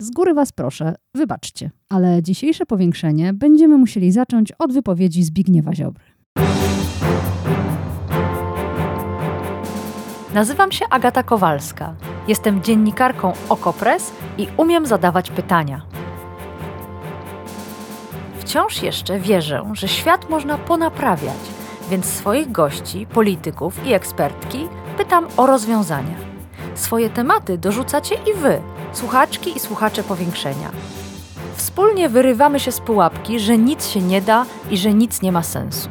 Z góry Was proszę, wybaczcie, ale dzisiejsze powiększenie będziemy musieli zacząć od wypowiedzi Zbigniewa Ziobry. Nazywam się Agata Kowalska. Jestem dziennikarką Okopres i umiem zadawać pytania. Wciąż jeszcze wierzę, że świat można ponaprawiać, więc swoich gości, polityków i ekspertki pytam o rozwiązania. Swoje tematy dorzucacie i wy, słuchaczki i słuchacze powiększenia. Wspólnie wyrywamy się z pułapki, że nic się nie da i że nic nie ma sensu.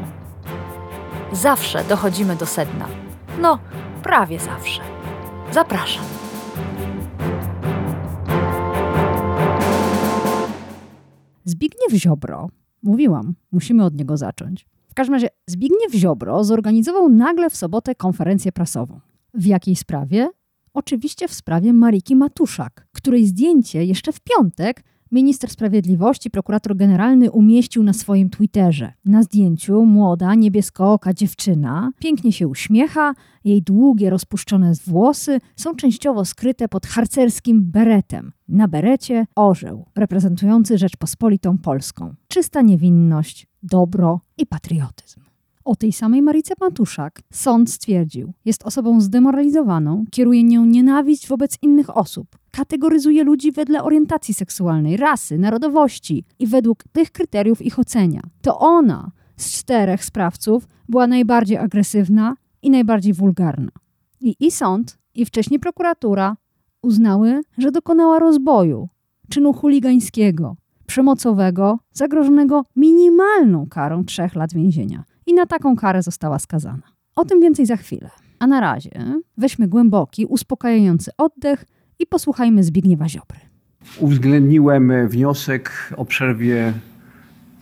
Zawsze dochodzimy do sedna. No, prawie zawsze. Zapraszam. Zbigniew Ziobro, mówiłam, musimy od niego zacząć. W każdym razie Zbigniew Ziobro zorganizował nagle w sobotę konferencję prasową. W jakiej sprawie? Oczywiście w sprawie Mariki Matuszak, której zdjęcie jeszcze w piątek minister sprawiedliwości, prokurator generalny umieścił na swoim Twitterze. Na zdjęciu młoda, niebieskooka dziewczyna pięknie się uśmiecha, jej długie, rozpuszczone włosy są częściowo skryte pod harcerskim beretem. Na berecie orzeł, reprezentujący Rzeczpospolitą Polską. Czysta niewinność, dobro i patriotyzm. O tej samej Marice Matuszak sąd stwierdził, jest osobą zdemoralizowaną, kieruje nią nienawiść wobec innych osób, kategoryzuje ludzi wedle orientacji seksualnej, rasy, narodowości i według tych kryteriów ich ocenia. To ona z czterech sprawców była najbardziej agresywna i najbardziej wulgarna. I, i sąd, i wcześniej prokuratura uznały, że dokonała rozboju, czynu chuligańskiego, przemocowego, zagrożonego minimalną karą trzech lat więzienia. I na taką karę została skazana. O tym więcej za chwilę. A na razie weźmy głęboki, uspokajający oddech i posłuchajmy Zbigniewa Ziobry. Uwzględniłem wniosek o przerwie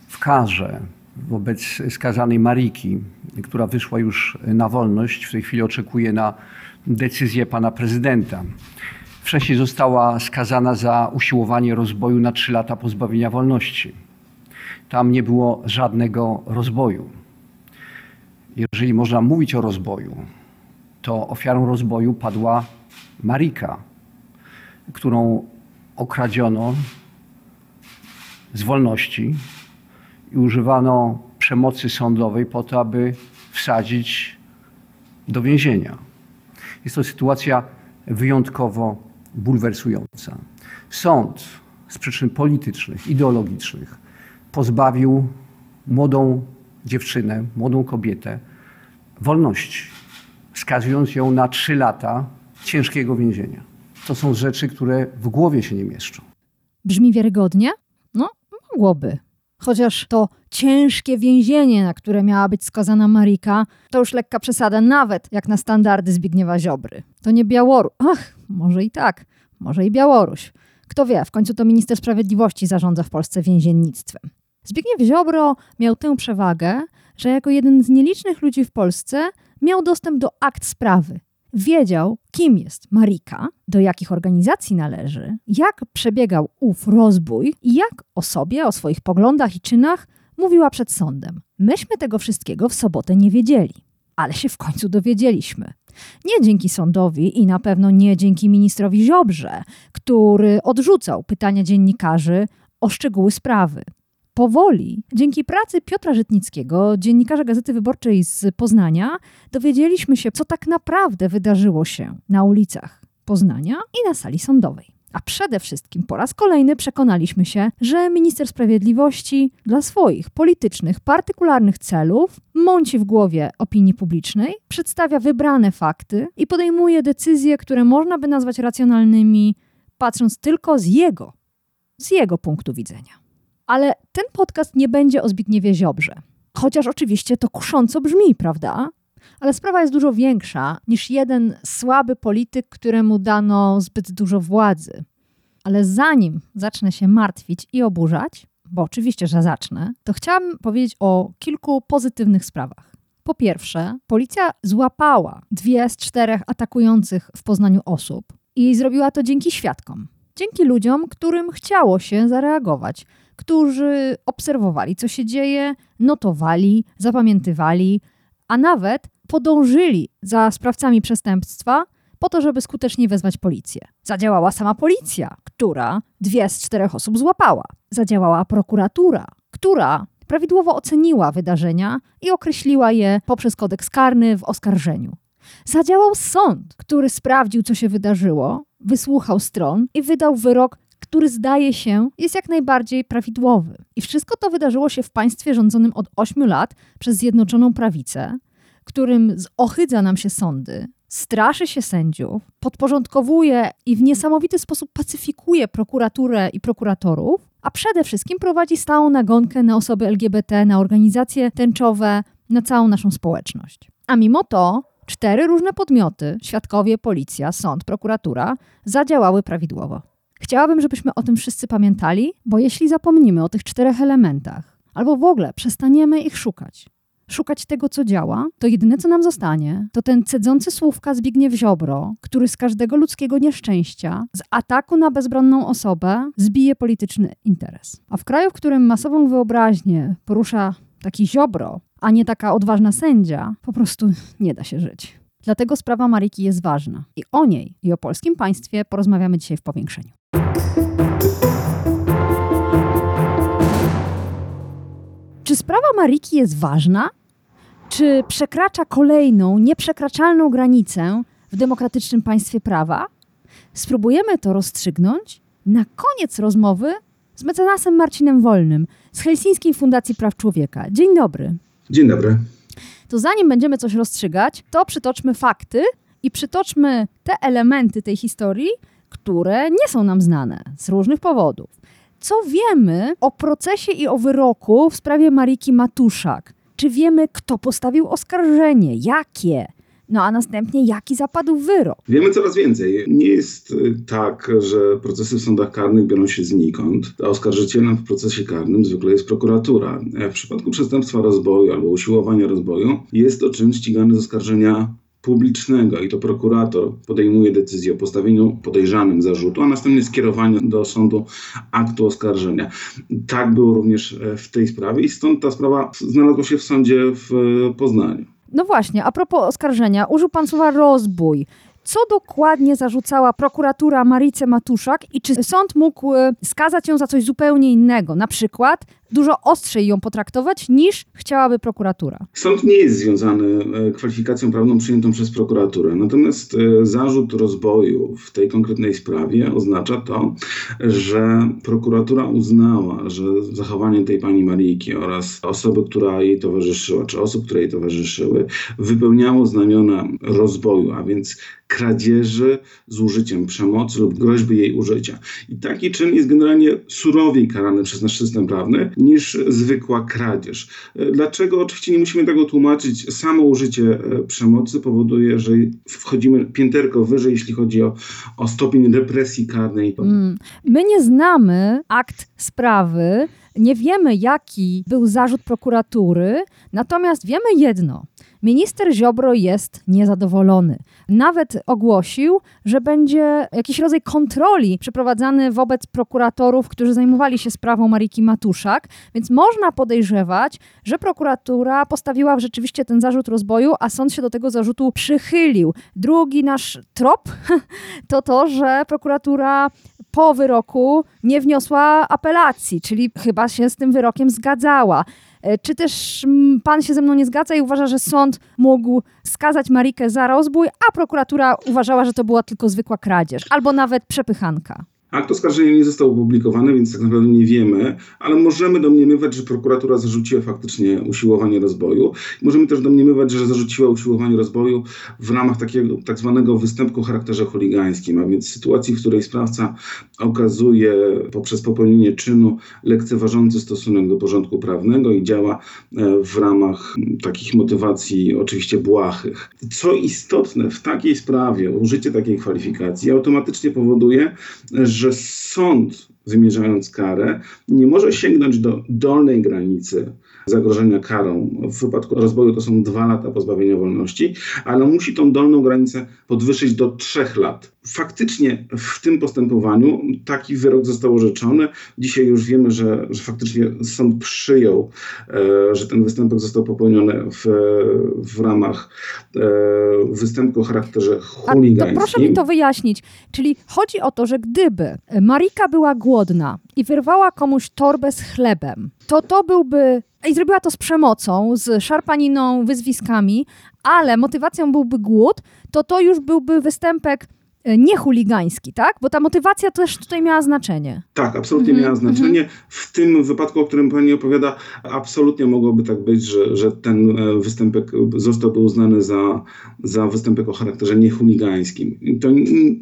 w karze wobec skazanej Mariki, która wyszła już na wolność. W tej chwili oczekuje na decyzję pana prezydenta. Wcześniej została skazana za usiłowanie rozboju na trzy lata pozbawienia wolności. Tam nie było żadnego rozboju. Jeżeli można mówić o rozboju, to ofiarą rozboju padła Marika, którą okradziono z wolności i używano przemocy sądowej po to, aby wsadzić do więzienia. Jest to sytuacja wyjątkowo bulwersująca. Sąd z przyczyn politycznych, ideologicznych pozbawił młodą dziewczynę, młodą kobietę wolności, skazując ją na trzy lata ciężkiego więzienia. To są rzeczy, które w głowie się nie mieszczą. Brzmi wiarygodnie? No, mogłoby. Chociaż to ciężkie więzienie, na które miała być skazana Marika, to już lekka przesada, nawet jak na standardy Zbigniewa Ziobry. To nie Białoruś. Ach, może i tak, może i Białoruś. Kto wie, w końcu to minister sprawiedliwości zarządza w Polsce więziennictwem. Zbigniew Ziobro miał tę przewagę, że jako jeden z nielicznych ludzi w Polsce miał dostęp do akt sprawy. Wiedział, kim jest Marika, do jakich organizacji należy, jak przebiegał ów rozbój i jak o sobie, o swoich poglądach i czynach mówiła przed sądem. Myśmy tego wszystkiego w sobotę nie wiedzieli, ale się w końcu dowiedzieliśmy. Nie dzięki sądowi i na pewno nie dzięki ministrowi Ziobrze, który odrzucał pytania dziennikarzy o szczegóły sprawy. Powoli, dzięki pracy Piotra Żytnickiego, dziennikarza Gazety Wyborczej z Poznania, dowiedzieliśmy się, co tak naprawdę wydarzyło się na ulicach Poznania i na sali sądowej. A przede wszystkim po raz kolejny przekonaliśmy się, że minister sprawiedliwości dla swoich politycznych, partykularnych celów mąci w głowie opinii publicznej, przedstawia wybrane fakty i podejmuje decyzje, które można by nazwać racjonalnymi, patrząc tylko z jego, z jego punktu widzenia. Ale ten podcast nie będzie o Zbigniewie Ziobrze. Chociaż oczywiście to kusząco brzmi, prawda? Ale sprawa jest dużo większa niż jeden słaby polityk, któremu dano zbyt dużo władzy. Ale zanim zacznę się martwić i oburzać, bo oczywiście, że zacznę, to chciałam powiedzieć o kilku pozytywnych sprawach. Po pierwsze, policja złapała dwie z czterech atakujących w Poznaniu osób i zrobiła to dzięki świadkom. Dzięki ludziom, którym chciało się zareagować, którzy obserwowali, co się dzieje, notowali, zapamiętywali, a nawet podążyli za sprawcami przestępstwa po to, żeby skutecznie wezwać policję. Zadziałała sama policja, która dwie z czterech osób złapała. Zadziałała prokuratura, która prawidłowo oceniła wydarzenia i określiła je poprzez kodeks karny w oskarżeniu. Zadziałał sąd, który sprawdził, co się wydarzyło, wysłuchał stron i wydał wyrok, który zdaje się jest jak najbardziej prawidłowy. I wszystko to wydarzyło się w państwie rządzonym od 8 lat przez Zjednoczoną Prawicę, którym zohydza nam się sądy, straszy się sędziów, podporządkowuje i w niesamowity sposób pacyfikuje prokuraturę i prokuratorów, a przede wszystkim prowadzi stałą nagonkę na osoby LGBT, na organizacje tęczowe, na całą naszą społeczność. A mimo to cztery różne podmioty świadkowie, policja, sąd, prokuratura zadziałały prawidłowo. Chciałabym, żebyśmy o tym wszyscy pamiętali, bo jeśli zapomnimy o tych czterech elementach, albo w ogóle przestaniemy ich szukać, szukać tego, co działa, to jedyne, co nam zostanie, to ten cedzący słówka Zbigniew Ziobro, który z każdego ludzkiego nieszczęścia, z ataku na bezbronną osobę, zbije polityczny interes. A w kraju, w którym masową wyobraźnię porusza taki Ziobro, a nie taka odważna sędzia, po prostu nie da się żyć. Dlatego sprawa Mariki jest ważna. I o niej i o polskim państwie porozmawiamy dzisiaj w powiększeniu. Czy sprawa Mariki jest ważna? Czy przekracza kolejną, nieprzekraczalną granicę w demokratycznym państwie prawa? Spróbujemy to rozstrzygnąć na koniec rozmowy z mecenasem Marcinem Wolnym z Helsińskiej Fundacji Praw Człowieka. Dzień dobry. Dzień dobry. To zanim będziemy coś rozstrzygać, to przytoczmy fakty i przytoczmy te elementy tej historii, które nie są nam znane z różnych powodów. Co wiemy o procesie i o wyroku w sprawie Mariki Matuszak? Czy wiemy, kto postawił oskarżenie? Jakie? No a następnie jaki zapadł wyrok? Wiemy coraz więcej. Nie jest y, tak, że procesy w sądach karnych biorą się znikąd. A oskarżycielem w procesie karnym zwykle jest prokuratura. E, W przypadku przestępstwa rozboju albo usiłowania rozboju jest to czyn ścigany z oskarżenia publicznego i to prokurator podejmuje decyzję o postawieniu podejrzanym zarzutu, a następnie skierowaniu do sądu aktu oskarżenia. Tak było również e, w tej sprawie i stąd ta sprawa znalazła się w sądzie w e, Poznaniu. No właśnie, a propos oskarżenia, użył pan słowa rozbój. Co dokładnie zarzucała prokuratura Marice Matuszak i czy sąd mógł e, skazać ją za coś zupełnie innego? Na przykład dużo ostrzej ją potraktować niż chciałaby prokuratura. Sąd nie jest związany e, kwalifikacją prawną przyjętą przez prokuraturę, natomiast e, zarzut rozboju w tej konkretnej sprawie oznacza to, że prokuratura uznała, że zachowanie tej pani Marijki oraz osoby, która jej towarzyszyła, czy osób, które jej towarzyszyły, wypełniało znamiona rozboju, a więc kradzieży z użyciem przemocy lub groźby jej użycia. I taki czyn jest generalnie surowiej karany przez nasz system prawny niż zwykła kradzież. Dlaczego? Oczywiście nie musimy tego tłumaczyć. Samo użycie e, przemocy powoduje, że wchodzimy pięterko wyżej, jeśli chodzi o, o stopień represji karnej. Mm. My nie znamy akt sprawy, nie wiemy jaki był zarzut prokuratury, natomiast wiemy jedno. Minister Ziobro jest niezadowolony. Nawet ogłosił, że będzie jakiś rodzaj kontroli przeprowadzany wobec prokuratorów, którzy zajmowali się sprawą Mariki Matuszak, więc można podejrzewać, że prokuratura postawiła rzeczywiście ten zarzut rozboju, a sąd się do tego zarzutu przychylił. Drugi nasz trop to to, że prokuratura po wyroku nie wniosła apelacji, czyli chyba się z tym wyrokiem zgadzała. E, Czy też mm, pan się ze mną nie zgadza i uważa, że sąd mógł skazać Marikę za rozbój, a prokuratura uważała, że to była tylko zwykła kradzież albo nawet przepychanka? Akt oskarżenia nie został opublikowany, więc tak naprawdę nie wiemy, ale możemy domniemywać, że prokuratura zarzuciła faktycznie usiłowanie rozboju. Możemy też domniemywać, że zarzuciła usiłowanie rozboju w ramach takiego tak zwanego występku o charakterze chuligańskim, a więc sytuacji, w której sprawca okazuje poprzez popełnienie czynu lekceważący stosunek do porządku prawnego i działa e, w ramach takich motywacji oczywiście błahych. Co istotne, w takiej sprawie użycie takiej kwalifikacji automatycznie powoduje, że sąd wymierzając karę, nie może sięgnąć do dolnej granicy zagrożenia karą. W wypadku rozboju to są dwa lata pozbawienia wolności, ale musi tą dolną granicę podwyższyć do trzech lat. Faktycznie w tym postępowaniu taki wyrok został orzeczony. Dzisiaj już wiemy, że, że faktycznie sąd przyjął, e, że ten występek został popełniony w, w ramach e, występku o charakterze chuligańskim. proszę mi to wyjaśnić. Czyli chodzi o to, że gdyby Marika była głodna i wyrwała komuś torbę z chlebem, to to byłby i zrobiła to z przemocą, z szarpaniną, wyzwiskami, ale motywacją byłby głód, to to już byłby występek niechuligański, tak? Bo ta motywacja też tutaj miała znaczenie. Tak, absolutnie mm -hmm, miała znaczenie. Mm -hmm. W tym wypadku, o którym pani opowiada, absolutnie mogłoby tak być, że, że ten e, występek zostałby uznany za, za występek o charakterze niechuligańskim. I to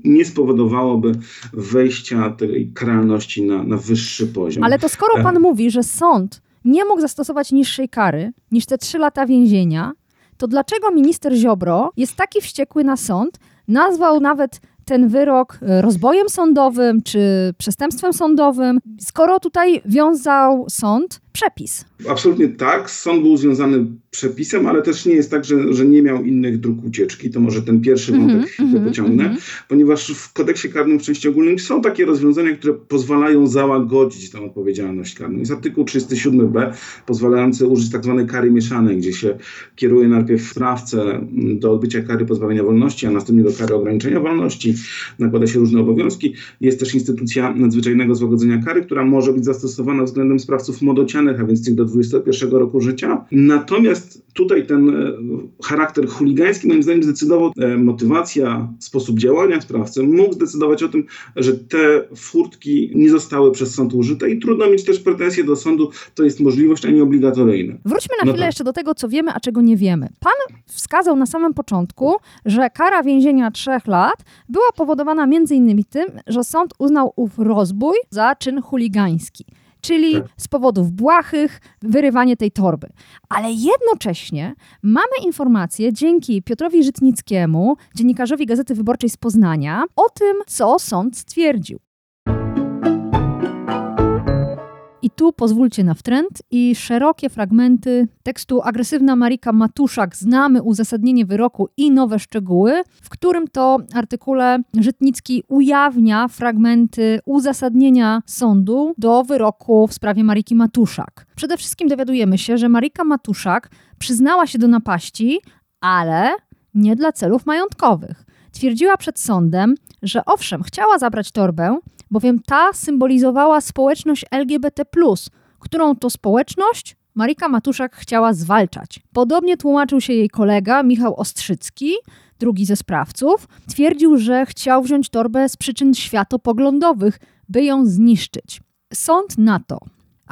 nie spowodowałoby wejścia tej karalności na, na wyższy poziom. Ale to skoro pan e... mówi, że sąd nie mógł zastosować niższej kary niż te trzy lata więzienia, to dlaczego minister Ziobro jest taki wściekły na sąd, nazwał nawet ten wyrok e, rozbojem sądowym czy przestępstwem sądowym, skoro tutaj wiązał sąd przepis. Absolutnie tak. Sąd był związany przepisem, ale też nie jest tak, że, że nie miał innych dróg ucieczki. To może ten pierwszy wątek mm chwilę mm -hmm, pociągnę, mm -hmm. ponieważ w kodeksie karnym w części ogólnej są takie rozwiązania, które pozwalają załagodzić tę odpowiedzialność karną. Jest artykuł 37b pozwalający użyć tak zwanej kary mieszanej, gdzie się kieruje najpierw sprawcę do odbycia kary pozbawienia wolności, a następnie do kary ograniczenia wolności. Nakłada się różne obowiązki. Jest też instytucja nadzwyczajnego złagodzenia kary, która może być zastosowana względem sprawców młodocianych a więc tych do 21 roku życia. Natomiast tutaj ten e, charakter chuligański moim zdaniem zdecydował e, motywacja, sposób działania sprawcy mógł zdecydować o tym, że te furtki nie zostały przez sąd użyte i trudno mieć też pretensje do sądu, to jest możliwość, a nie obligatoryjna. Wróćmy na no chwilę tak. jeszcze do tego, co wiemy, a czego nie wiemy. Pan wskazał na samym początku, że kara więzienia trzech lat była powodowana między innymi tym, że sąd uznał ów rozbój za czyn chuligański czyli tak. z powodów błahych wyrywanie tej torby. Ale jednocześnie mamy informację dzięki Piotrowi Żytnickiemu, dziennikarzowi Gazety Wyborczej z Poznania, o tym, co sąd stwierdził. Tu pozwólcie na wtręt i szerokie fragmenty tekstu Agresywna Marika Matuszak Znamy uzasadnienie wyroku i nowe szczegóły, w którym to artykule Żytnicki ujawnia fragmenty uzasadnienia sądu do wyroku w sprawie Mariki Matuszak. Przede wszystkim dowiadujemy się, że Marika Matuszak przyznała się do napaści, ale nie dla celów majątkowych. Twierdziła przed sądem, że owszem, chciała zabrać torbę, bowiem ta symbolizowała społeczność LGBT, którą to społeczność Marika Matuszak chciała zwalczać. Podobnie tłumaczył się jej kolega Michał Ostrzycki, drugi ze sprawców. Twierdził, że chciał wziąć torbę z przyczyn światopoglądowych, by ją zniszczyć. Sąd na to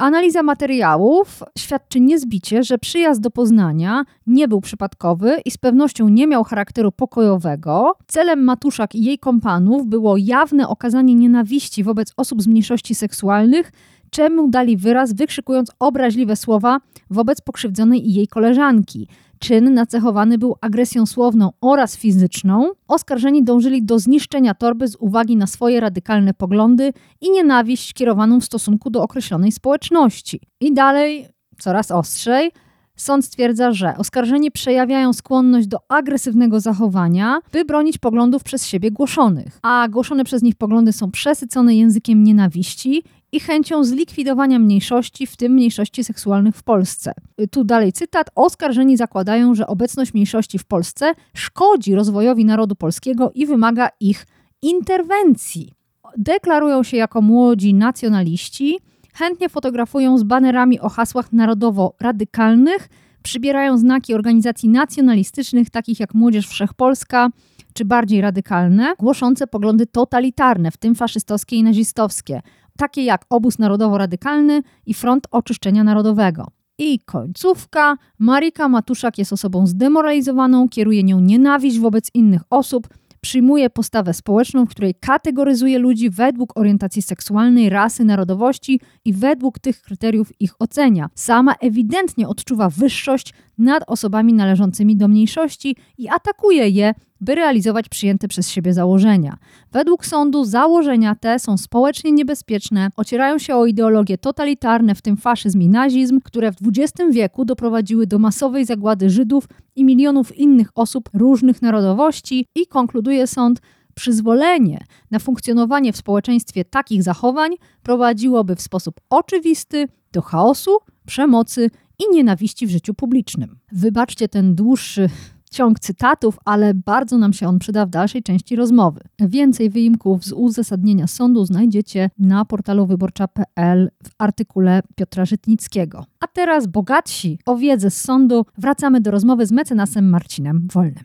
Analiza materiałów świadczy niezbicie, że przyjazd do Poznania nie był przypadkowy i z pewnością nie miał charakteru pokojowego. Celem Matuszak i jej kompanów było jawne okazanie nienawiści wobec osób z mniejszości seksualnych, czemu dali wyraz wykrzykując obraźliwe słowa wobec pokrzywdzonej i jej koleżanki. Czyn nacechowany był agresją słowną oraz fizyczną. Oskarżeni dążyli do zniszczenia torby z uwagi na swoje radykalne poglądy i nienawiść kierowaną w stosunku do określonej społeczności. I dalej, coraz ostrzej, Sąd stwierdza, że oskarżeni przejawiają skłonność do agresywnego zachowania, by bronić poglądów przez siebie głoszonych, a głoszone przez nich poglądy są przesycone językiem nienawiści i chęcią zlikwidowania mniejszości, w tym mniejszości seksualnych w Polsce. Tu dalej cytat. Oskarżeni zakładają, że obecność mniejszości w Polsce szkodzi rozwojowi narodu polskiego i wymaga ich interwencji. Deklarują się jako młodzi nacjonaliści, chętnie fotografują z banerami o hasłach narodowo-radykalnych, przybierają znaki organizacji nacjonalistycznych, takich jak Młodzież Wszechpolska, czy bardziej radykalne, głoszące poglądy totalitarne, w tym faszystowskie i nazistowskie, takie jak Obóz Narodowo-Radykalny i Front Oczyszczenia Narodowego. I końcówka. Marika Matuszak jest osobą zdemoralizowaną, kieruje nią nienawiść wobec innych osób, przyjmuje postawę społeczną, w której kategoryzuje ludzi według orientacji seksualnej, rasy, narodowości i według tych kryteriów ich ocenia. Sama ewidentnie odczuwa wyższość nad osobami należącymi do mniejszości i atakuje je by realizować przyjęte przez siebie założenia. Według sądu założenia te są społecznie niebezpieczne, ocierają się o ideologie totalitarne, w tym faszyzm i nazizm, które w XX wieku doprowadziły do masowej zagłady Żydów i milionów innych osób różnych narodowości i konkluduje sąd, przyzwolenie na funkcjonowanie w społeczeństwie takich zachowań prowadziłoby w sposób oczywisty do chaosu, przemocy i nienawiści w życiu publicznym. Wybaczcie ten dłuższy ciąg cytatów, ale bardzo nam się on przyda w dalszej części rozmowy. Więcej wyimków z uzasadnienia sądu znajdziecie na portalu wyborcza.pl w artykule Piotra Żytnickiego. A teraz bogatsi o wiedzę z sądu wracamy do rozmowy z mecenasem Marcinem Wolnym.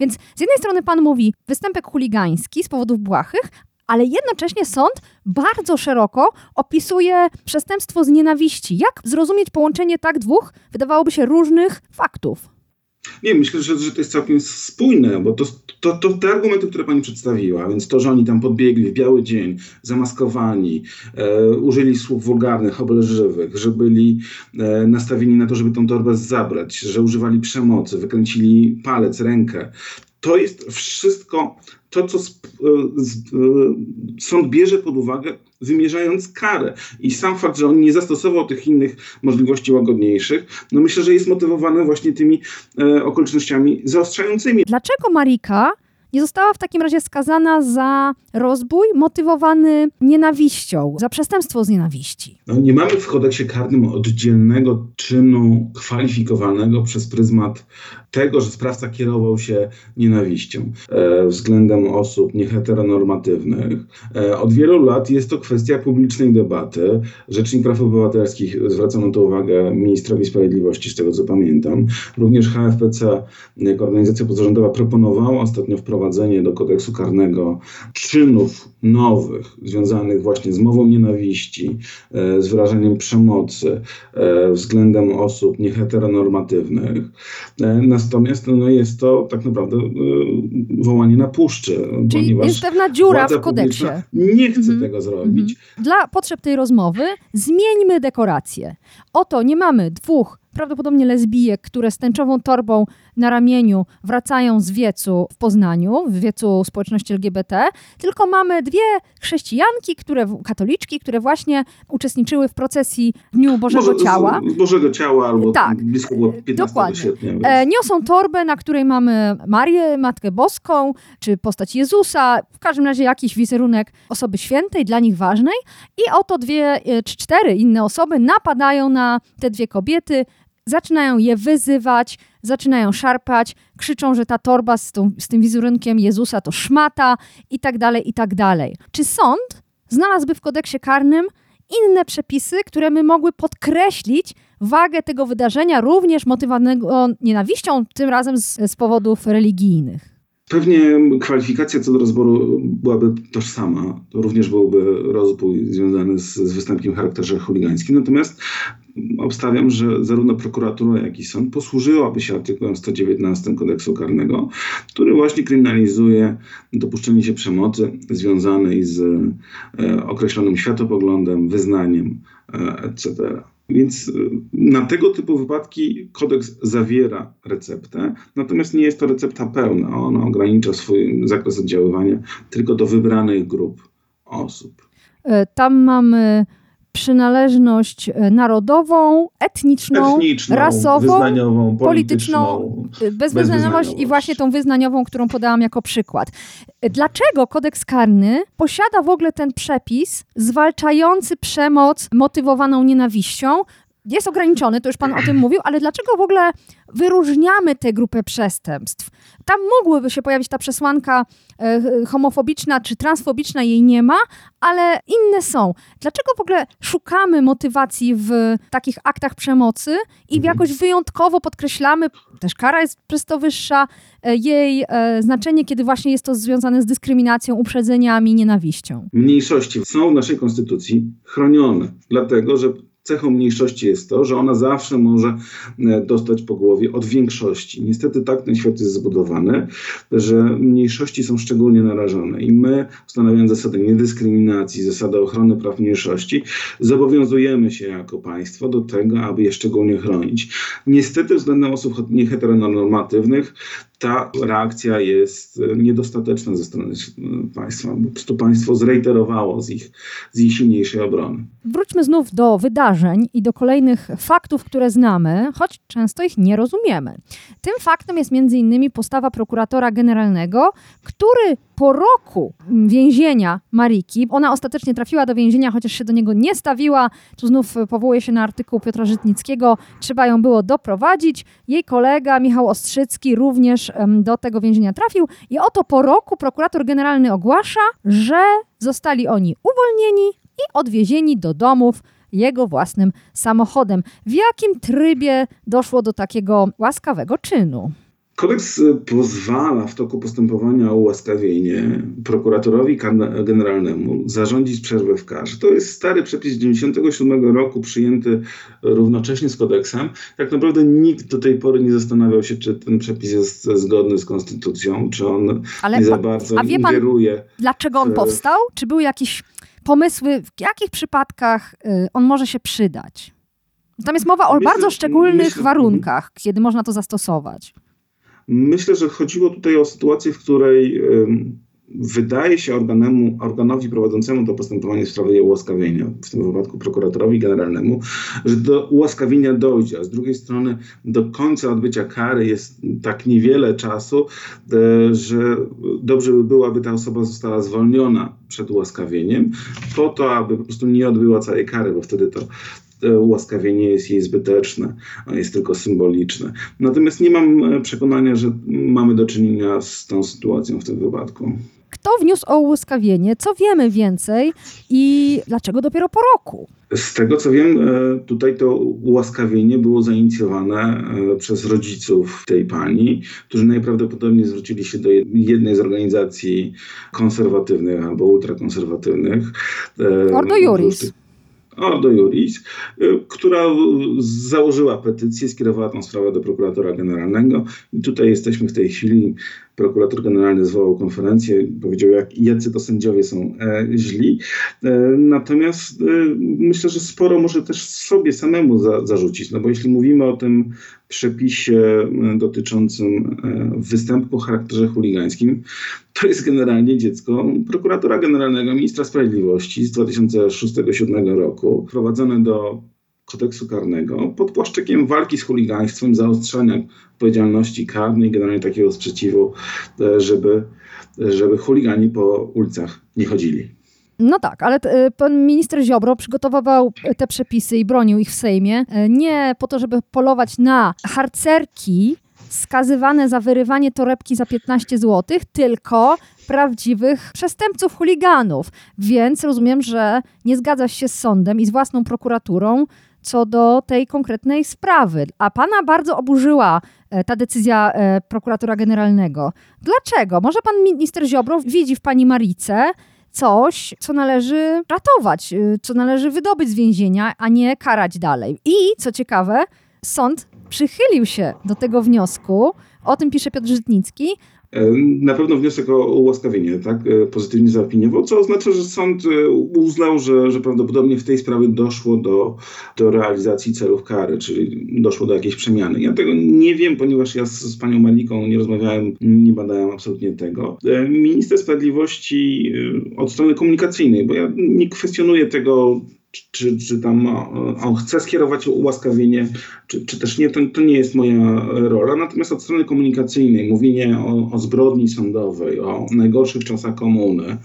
Więc z jednej strony pan mówi występek chuligański z powodów błahych, ale jednocześnie sąd bardzo szeroko opisuje przestępstwo z nienawiści. Jak zrozumieć połączenie tak dwóch, wydawałoby się, różnych faktów? Nie, myślę, że, że to jest całkiem spójne, bo to, to, to te argumenty, które pani przedstawiła, więc to, że oni tam podbiegli w biały dzień, zamaskowani, e, użyli słów wulgarnych, obelżywych, że byli e, nastawieni na to, żeby tą torbę zabrać, że używali przemocy, wykręcili palec, rękę. To jest wszystko to, co sąd bierze pod uwagę, wymierzając karę. I sam fakt, że on nie zastosował tych innych możliwości łagodniejszych, no myślę, że jest motywowany właśnie tymi e, okolicznościami zaostrzającymi. Dlaczego Marika nie została w takim razie skazana za rozbój motywowany nienawiścią, za przestępstwo z nienawiści? No, nie mamy w kodeksie karnym oddzielnego czynu kwalifikowanego przez pryzmat tego, że sprawca kierował się nienawiścią e, względem osób nieheteronormatywnych. E, od wielu lat jest to kwestia publicznej debaty. Rzecznik Praw Obywatelskich zwracał na to uwagę ministrowi sprawiedliwości, z tego co pamiętam. Również HFPC jako organizacja pozarządowa proponowała ostatnio wprowadzenie do kodeksu karnego czynów nowych, związanych właśnie z mową nienawiści, e, z wyrażeniem przemocy e, względem osób nieheteronormatywnych. E, Natomiast no, jest to tak naprawdę wołanie na puszczy, Czyli jest pewna dziura w kodeksie. Nie chce Mhm. tego zrobić. Dla potrzeb tej rozmowy zmieńmy dekorację. Oto nie mamy dwóch prawdopodobnie lesbijek, które z tęczową torbą na ramieniu wracają z wiecu w Poznaniu, w wiecu społeczności LGBT, tylko mamy dwie chrześcijanki, które, katoliczki, które właśnie uczestniczyły w procesji w Dniu Bożego z- Ciała. Bożego Ciała albo Tak. blisko było 15 Dokładnie. sierpnia. więc- E, niosą torbę, na której mamy Marię, Matkę Boską, czy postać Jezusa, w każdym razie jakiś wizerunek osoby świętej, dla nich ważnej. I oto dwie e, czy cztery inne osoby napadają na te dwie kobiety, zaczynają je wyzywać, zaczynają szarpać, krzyczą, że ta torba z, tą, z tym wizerunkiem Jezusa to szmata i tak dalej, i tak dalej. Czy sąd znalazłby w kodeksie karnym inne przepisy, które by mogły podkreślić wagę tego wydarzenia, również motywowanego nienawiścią, tym razem z, z powodów religijnych. Pewnie kwalifikacja co do rozboru byłaby tożsama. To również byłby rozbój związany z, z występkiem w charakterze chuligańskim. Natomiast obstawiam, że zarówno prokuratura, jak i sąd posłużyłaby się artykułem 119 kodeksu karnego, który właśnie kryminalizuje dopuszczenie się przemocy związanej z e, określonym światopoglądem, wyznaniem, e, etc. Więc y, na tego typu wypadki kodeks zawiera receptę, natomiast nie jest to recepta pełna. Ona ogranicza swój zakres oddziaływania tylko do wybranych grup osób. E, Tam mamy przynależność e, narodową, etniczną, Etniczną, rasową, wyznaniową, polityczną, polityczną. e, bezwyznaniowość i właśnie tą wyznaniową, którą podałam jako przykład. E, Dlaczego kodeks karny posiada w ogóle ten przepis zwalczający przemoc motywowaną nienawiścią? Jest ograniczony, to już pan o tym mówił, ale dlaczego w ogóle wyróżniamy tę grupę przestępstw? Tam mogłyby się pojawić ta przesłanka e, homofobiczna czy transfobiczna, jej nie ma, ale inne są. Dlaczego w ogóle szukamy motywacji w takich aktach przemocy i Mhm. jakoś wyjątkowo podkreślamy, też kara jest przez to wyższa, e, jej e, znaczenie, kiedy właśnie jest to związane z dyskryminacją, uprzedzeniami, nienawiścią. Mniejszości są w naszej konstytucji chronione, dlatego że cechą mniejszości jest to, że ona zawsze może e, dostać po głowie od większości. Niestety tak ten świat jest zbudowany, że mniejszości są szczególnie narażone i my, ustanawiając zasady niedyskryminacji, zasady ochrony praw mniejszości, zobowiązujemy się jako państwo do tego, aby je szczególnie chronić. Niestety względem osób nieheteronormatywnych ta reakcja jest e, niedostateczna ze strony e, państwa. Po prostu państwo zreiterowało z ich, z ich silniejszej obrony. Wróćmy znów do wydarzeń i do kolejnych faktów, które znamy, choć często ich nie rozumiemy. Tym faktem jest m.in. postawa prokuratora generalnego, który po roku więzienia Mariki, ona ostatecznie trafiła do więzienia, chociaż się do niego nie stawiła, tu znów powołuje się na artykuł Piotra Żytnickiego, trzeba ją było doprowadzić. Jej kolega Michał Ostrzycki również do tego więzienia trafił i oto po roku prokurator generalny ogłasza, że zostali oni uwolnieni i odwiezieni do domów jego własnym samochodem. W jakim trybie doszło do takiego łaskawego czynu? Kodeks y, pozwala w toku postępowania o ułaskawienie prokuratorowi generalnemu zarządzić przerwę w karze. To jest stary przepis z 1997 roku, przyjęty równocześnie z kodeksem. Tak naprawdę nikt do tej pory nie zastanawiał się, czy ten przepis jest zgodny z konstytucją, czy on Ale nie za bardzo a wie pan, ingeruje. Dlaczego on powstał? Czy były jakieś pomysły, w jakich przypadkach y, on może się przydać? Tam jest mowa o myślę, bardzo szczególnych myślę, warunkach, kiedy można to zastosować. Myślę, że chodziło tutaj o sytuację, w której wydaje się organemu, organowi prowadzącemu to postępowanie w sprawie ułaskawienia, w tym wypadku prokuratorowi generalnemu, że do ułaskawienia dojdzie, a z drugiej strony do końca odbycia kary jest tak niewiele czasu, e, że dobrze by było, aby ta osoba została zwolniona przed ułaskawieniem, po to, aby po prostu nie odbyła całej kary, bo wtedy to ułaskawienie jest jej zbyteczne, jest tylko symboliczne. Natomiast nie mam e, przekonania, że mamy do czynienia z tą sytuacją w tym wypadku. Kto wniósł o ułaskawienie? Co wiemy więcej i dlaczego dopiero po roku? Z tego co wiem, e, tutaj to ułaskawienie było zainicjowane e, przez rodziców tej pani, którzy najprawdopodobniej zwrócili się do jednej z organizacji konserwatywnych albo ultrakonserwatywnych. Ordo Juris. Ordo Juris, y, która założyła petycję, skierowała tę sprawę do prokuratora generalnego. I tutaj jesteśmy w tej chwili. Prokurator generalny zwołał konferencję, powiedział, jak, jacy to sędziowie są e, źli. E, natomiast e, myślę, że sporo może też sobie samemu za, zarzucić, no bo jeśli mówimy o tym przepisie e, dotyczącym e, występu o charakterze chuligańskim, to jest generalnie dziecko prokuratora generalnego, ministra sprawiedliwości z 2006-2007 roku, wprowadzone do kodeksu karnego pod płaszczykiem walki z chuligaństwem, zaostrzania odpowiedzialności karnej, generalnie takiego sprzeciwu, e, żeby, żeby chuligani po ulicach nie chodzili. No tak, ale e, pan minister Ziobro przygotowywał te przepisy i bronił ich w Sejmie e, nie po to, żeby polować na harcerki skazywane za wyrywanie torebki za 15 zł, tylko prawdziwych przestępców, chuliganów. Więc rozumiem, że nie zgadzasz się z sądem i z własną prokuraturą, co do tej konkretnej sprawy. A pana bardzo oburzyła e, ta decyzja e, prokuratora generalnego. Dlaczego? Może pan minister Ziobro widzi w pani Marice coś, co należy ratować, e, co należy wydobyć z więzienia, a nie karać dalej. I co ciekawe, sąd przychylił się do tego wniosku, o tym pisze Piotr Żytnicki, na pewno wniosek o ułaskawienie tak, e, pozytywnie zaopiniował, co oznacza, że sąd e, uznał, że, że prawdopodobnie w tej sprawie doszło do, do realizacji celów kary, czyli doszło do jakiejś przemiany. Ja tego nie wiem, ponieważ ja z, z panią Maliką nie rozmawiałem, nie badałem absolutnie tego. E, minister Sprawiedliwości od strony komunikacyjnej, bo ja nie kwestionuję tego, czy, czy tam on chce skierować ułaskawienie, czy, czy też nie, to, to nie jest moja rola. Natomiast od strony komunikacyjnej mówienie o, o zbrodni sądowej, o najgorszych czasach komuny,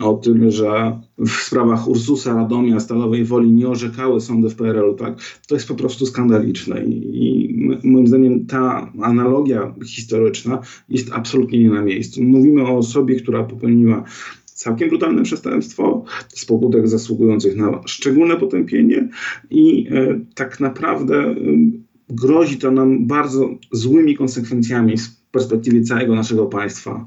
o tym, że w sprawach Ursusa, Radomia, Stalowej Woli nie orzekały sądy w PRL-u, tak, to jest po prostu skandaliczne. I, I moim zdaniem ta analogia historyczna jest absolutnie nie na miejscu. Mówimy o osobie, która popełniła całkiem brutalne przestępstwo, z pobudek zasługujących na szczególne potępienie i e, tak naprawdę grozi to nam bardzo złymi konsekwencjami w perspektywie całego naszego państwa.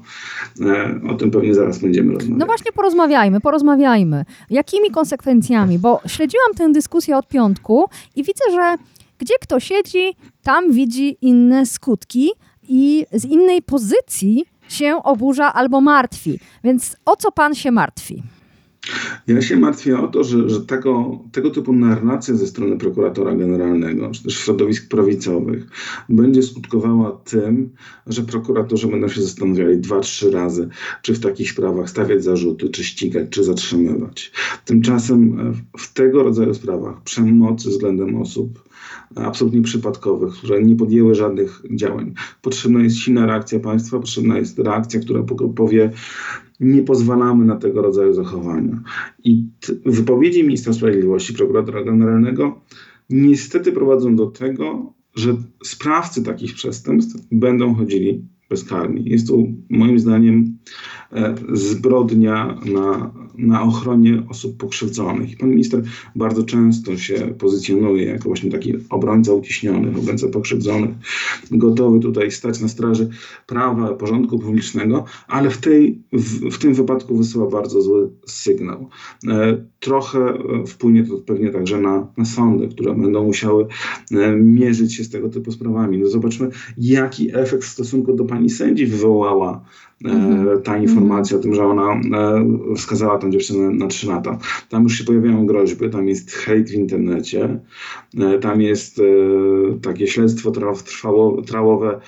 E, o tym pewnie zaraz będziemy rozmawiać. No właśnie porozmawiajmy, porozmawiajmy. Jakimi konsekwencjami? Bo śledziłam tę dyskusję od piątku i widzę, że gdzie kto siedzi, tam widzi inne skutki i z innej pozycji się oburza albo martwi. Więc o co pan się martwi? Ja się martwię o to, że, że tego, tego typu narracja ze strony prokuratora generalnego, czy też środowisk prawicowych, będzie skutkowała tym, że prokuratorzy będą się zastanawiali dwa, trzy razy, czy w takich sprawach stawiać zarzuty, czy ścigać, czy zatrzymywać. Tymczasem w tego rodzaju sprawach przemocy względem osób absolutnie przypadkowych, które nie podjęły żadnych działań. Potrzebna jest silna reakcja państwa, potrzebna jest reakcja, która powie, nie pozwalamy na tego rodzaju zachowania. I wypowiedzi ministra sprawiedliwości, prokuratora generalnego, niestety prowadzą do tego, że sprawcy takich przestępstw będą chodzili bezkarni. Jest to moim zdaniem zbrodnia na, na ochronie osób pokrzywdzonych. Pan minister bardzo często się pozycjonuje jako właśnie taki obrońca uciśnionych, obrońca pokrzywdzonych, gotowy tutaj stać na straży prawa, porządku publicznego, ale w, tej, w, w tym wypadku wysyła bardzo zły sygnał. E, trochę e, wpłynie to pewnie także na, na sądy, które będą musiały mierzyć się z tego typu sprawami. No zobaczmy, jaki efekt w stosunku do pani sędzi wywołała mm-hmm. ta informacja o tym, że ona e, wskazała tę dziewczynę na 3 lata. Tam już się pojawiają groźby, tam jest hejt w internecie, e, tam jest takie śledztwo trwało, trałowe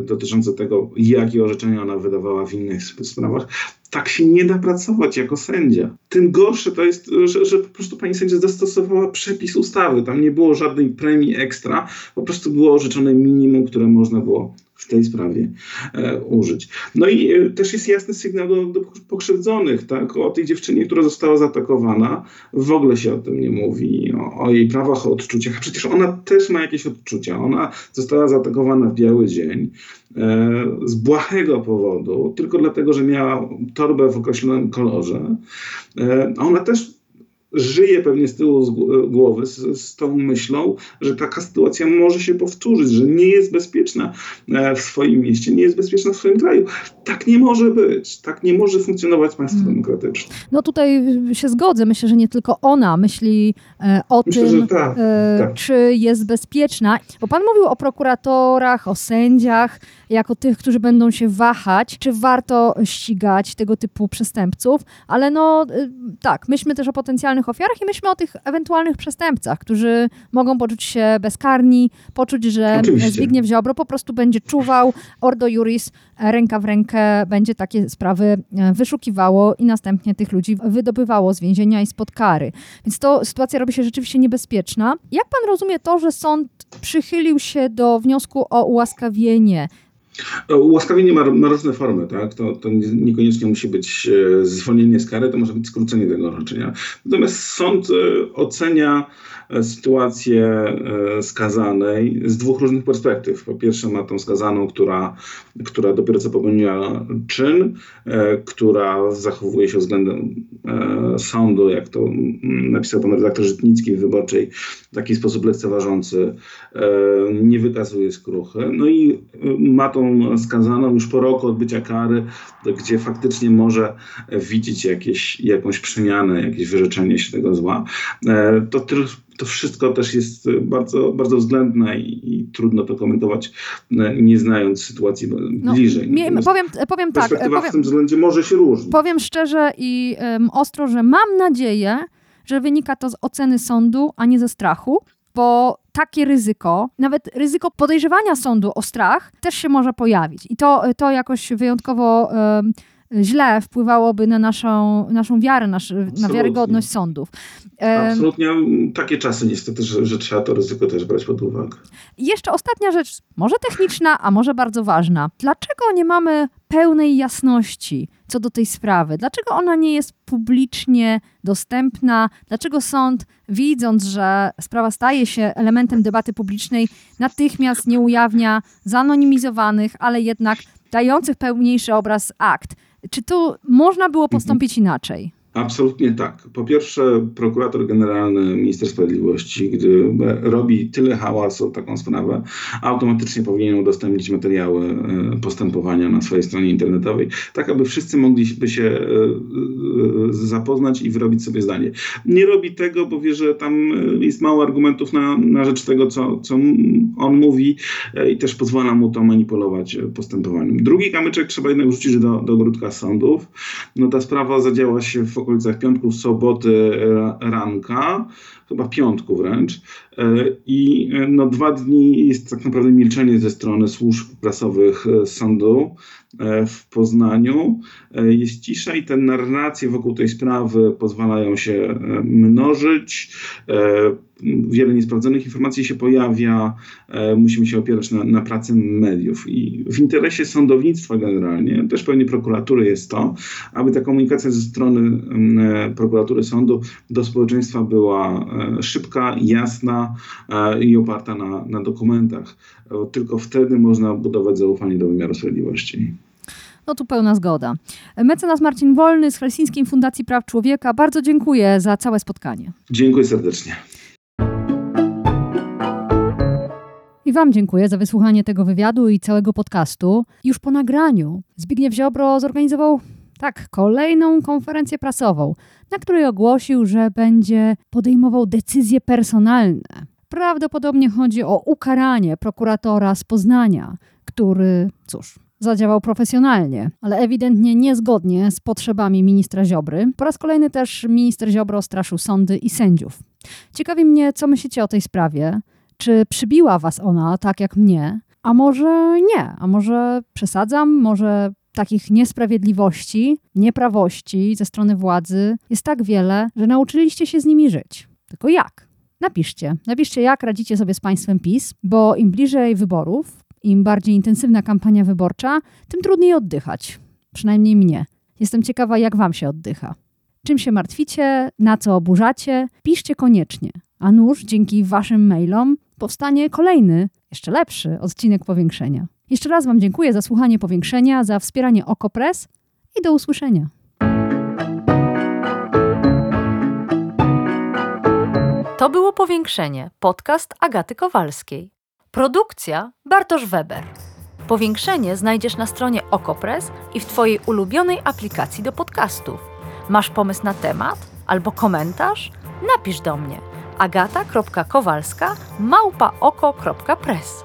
dotyczące tego, jakie orzeczenia ona wydawała w innych sprawach tak się nie da pracować jako sędzia. Tym gorsze to jest, że, że, po prostu pani sędzia zastosowała przepis ustawy. Tam nie było żadnej premii ekstra, po prostu było orzeczone minimum, które można było w tej sprawie e, użyć. No i e, też jest jasny sygnał do, do, pokrzywdzonych, tak? O tej dziewczynie, która została zaatakowana, w ogóle się o tym nie mówi, o, o, jej prawach, o odczuciach, a przecież ona też ma jakieś odczucia. Ona została zaatakowana w biały dzień e, z błahego powodu, tylko dlatego, że miała torbę w określonym kolorze. E, ona też żyje pewnie z tyłu z głowy z, z, tą myślą, że taka sytuacja może się powtórzyć, że nie jest bezpieczna e, w swoim mieście, nie jest bezpieczna w swoim kraju. Tak nie może być. Tak nie może funkcjonować państwo hmm. demokratyczne. No tutaj się zgodzę. Myślę, że nie tylko ona myśli e, o Myślę, tym, tak, e, tak. czy jest bezpieczna. Bo pan mówił o prokuratorach, o sędziach, jako tych, którzy będą się wahać, czy warto ścigać tego typu przestępców, ale no tak, myślmy też o potencjalnych ofiarach i myślmy o tych ewentualnych przestępcach, którzy mogą poczuć się bezkarni, poczuć, że Oczywiście. Zbigniew Ziobro po prostu będzie czuwał, Ordo Juris ręka w rękę będzie takie sprawy e, wyszukiwało i następnie tych ludzi wydobywało z więzienia i spod kary. Więc to sytuacja robi się rzeczywiście niebezpieczna. Jak pan rozumie to, że sąd przychylił się do wniosku o ułaskawienie Ułaskawienie ma, ma, różne formy, tak? To, to niekoniecznie musi być e, zwolnienie z kary, to może być skrócenie tego orzeczenia. Natomiast sąd e, ocenia sytuację e, skazanej z dwóch różnych perspektyw. Po pierwsze ma tą skazaną, która, która dopiero co popełniła czyn, e, która zachowuje się względem sądu, jak to napisał pan redaktor Żytnicki w Wyborczej, w taki sposób lekceważący, nie wykazuje skruchy. No i ma tą skazaną już po roku odbycia kary, gdzie faktycznie może widzieć jakieś, jakąś przemianę, jakieś wyrzeczenie się tego zła. To to wszystko też jest bardzo, bardzo względne i, i trudno to komentować, e, nie znając sytuacji no, bliżej. powiem, powiem tak. Perspektywa powiem, w tym względzie może się różnić. Powiem szczerze i um, ostro, że mam nadzieję, że wynika to z oceny sądu, a nie ze strachu, bo takie ryzyko, nawet ryzyko podejrzewania sądu o strach też się może pojawić. I to, to jakoś wyjątkowo um, źle wpływałoby na naszą, naszą wiarę, nasz, na wiarygodność sądów. Absolutnie takie czasy niestety, że, że trzeba to ryzyko też brać pod uwagę. I jeszcze ostatnia rzecz, może techniczna, a może bardzo ważna. Dlaczego nie mamy pełnej jasności co do tej sprawy? Dlaczego ona nie jest publicznie dostępna? Dlaczego sąd, widząc, że sprawa staje się elementem debaty publicznej, natychmiast nie ujawnia zanonimizowanych, ale jednak dających pełniejszy obraz akt? Czy tu można było postąpić inaczej? Absolutnie tak. Po pierwsze, prokurator generalny Minister Sprawiedliwości, gdy robi tyle hałasu taką sprawę, automatycznie powinien udostępnić materiały e, postępowania na swojej stronie internetowej, tak aby wszyscy mogliby się e, e, zapoznać i wyrobić sobie zdanie. Nie robi tego, bo wie, że tam jest mało argumentów na, na rzecz tego, co, co on mówi i też pozwala mu to manipulować postępowaniem. Drugi kamyczek trzeba jednak wrzucić do, do ogródka sądów. No ta sprawa zadziała się w okolicach piątku, soboty ranka, chyba piątku wręcz. E, I no, dwa dni jest tak naprawdę milczenie ze strony służb prasowych e, sądu w Poznaniu. Jest cisza i te narracje wokół tej sprawy pozwalają się mnożyć wiele niesprawdzonych informacji się pojawia, musimy się opierać na, na pracy mediów. I w interesie sądownictwa generalnie, też pewnie prokuratury jest to, aby ta komunikacja ze strony prokuratury sądu do społeczeństwa była szybka, jasna i oparta na, na dokumentach. Tylko wtedy można budować zaufanie do wymiaru sprawiedliwości. No tu pełna zgoda. Mecenas Marcin Wolny z Helsińskiej Fundacji Praw Człowieka, bardzo dziękuję za całe spotkanie. Dziękuję serdecznie. I Wam dziękuję za wysłuchanie tego wywiadu i całego podcastu. Już po nagraniu Zbigniew Ziobro zorganizował tak, kolejną konferencję prasową, na której ogłosił, że będzie podejmował decyzje personalne. Prawdopodobnie chodzi o ukaranie prokuratora z Poznania, który, cóż, zadziałał profesjonalnie, ale ewidentnie niezgodnie z potrzebami ministra Ziobry. Po raz kolejny też minister Ziobro straszył sądy i sędziów. Ciekawi mnie, co myślicie o tej sprawie. Czy przybiła was ona tak jak mnie? A może nie? A może przesadzam? Może takich niesprawiedliwości, nieprawości ze strony władzy jest tak wiele, że nauczyliście się z nimi żyć. Tylko jak? Napiszcie. Napiszcie, jak radzicie sobie z państwem PiS, bo im bliżej wyborów, im bardziej intensywna kampania wyborcza, tym trudniej oddychać. Przynajmniej mnie. Jestem ciekawa, jak wam się oddycha. Czym się martwicie, na co oburzacie, piszcie koniecznie. A nuż dzięki waszym mailom powstanie kolejny, jeszcze lepszy odcinek powiększenia. Jeszcze raz Wam dziękuję za słuchanie powiększenia, za wspieranie OkoPress i do usłyszenia. To było Powiększenie, podcast Agaty Kowalskiej. Produkcja Bartosz Weber. Powiększenie znajdziesz na stronie OkoPress i w Twojej ulubionej aplikacji do podcastów. Masz pomysł na temat albo komentarz? Napisz do mnie – agata.kowalska małpaoko.press.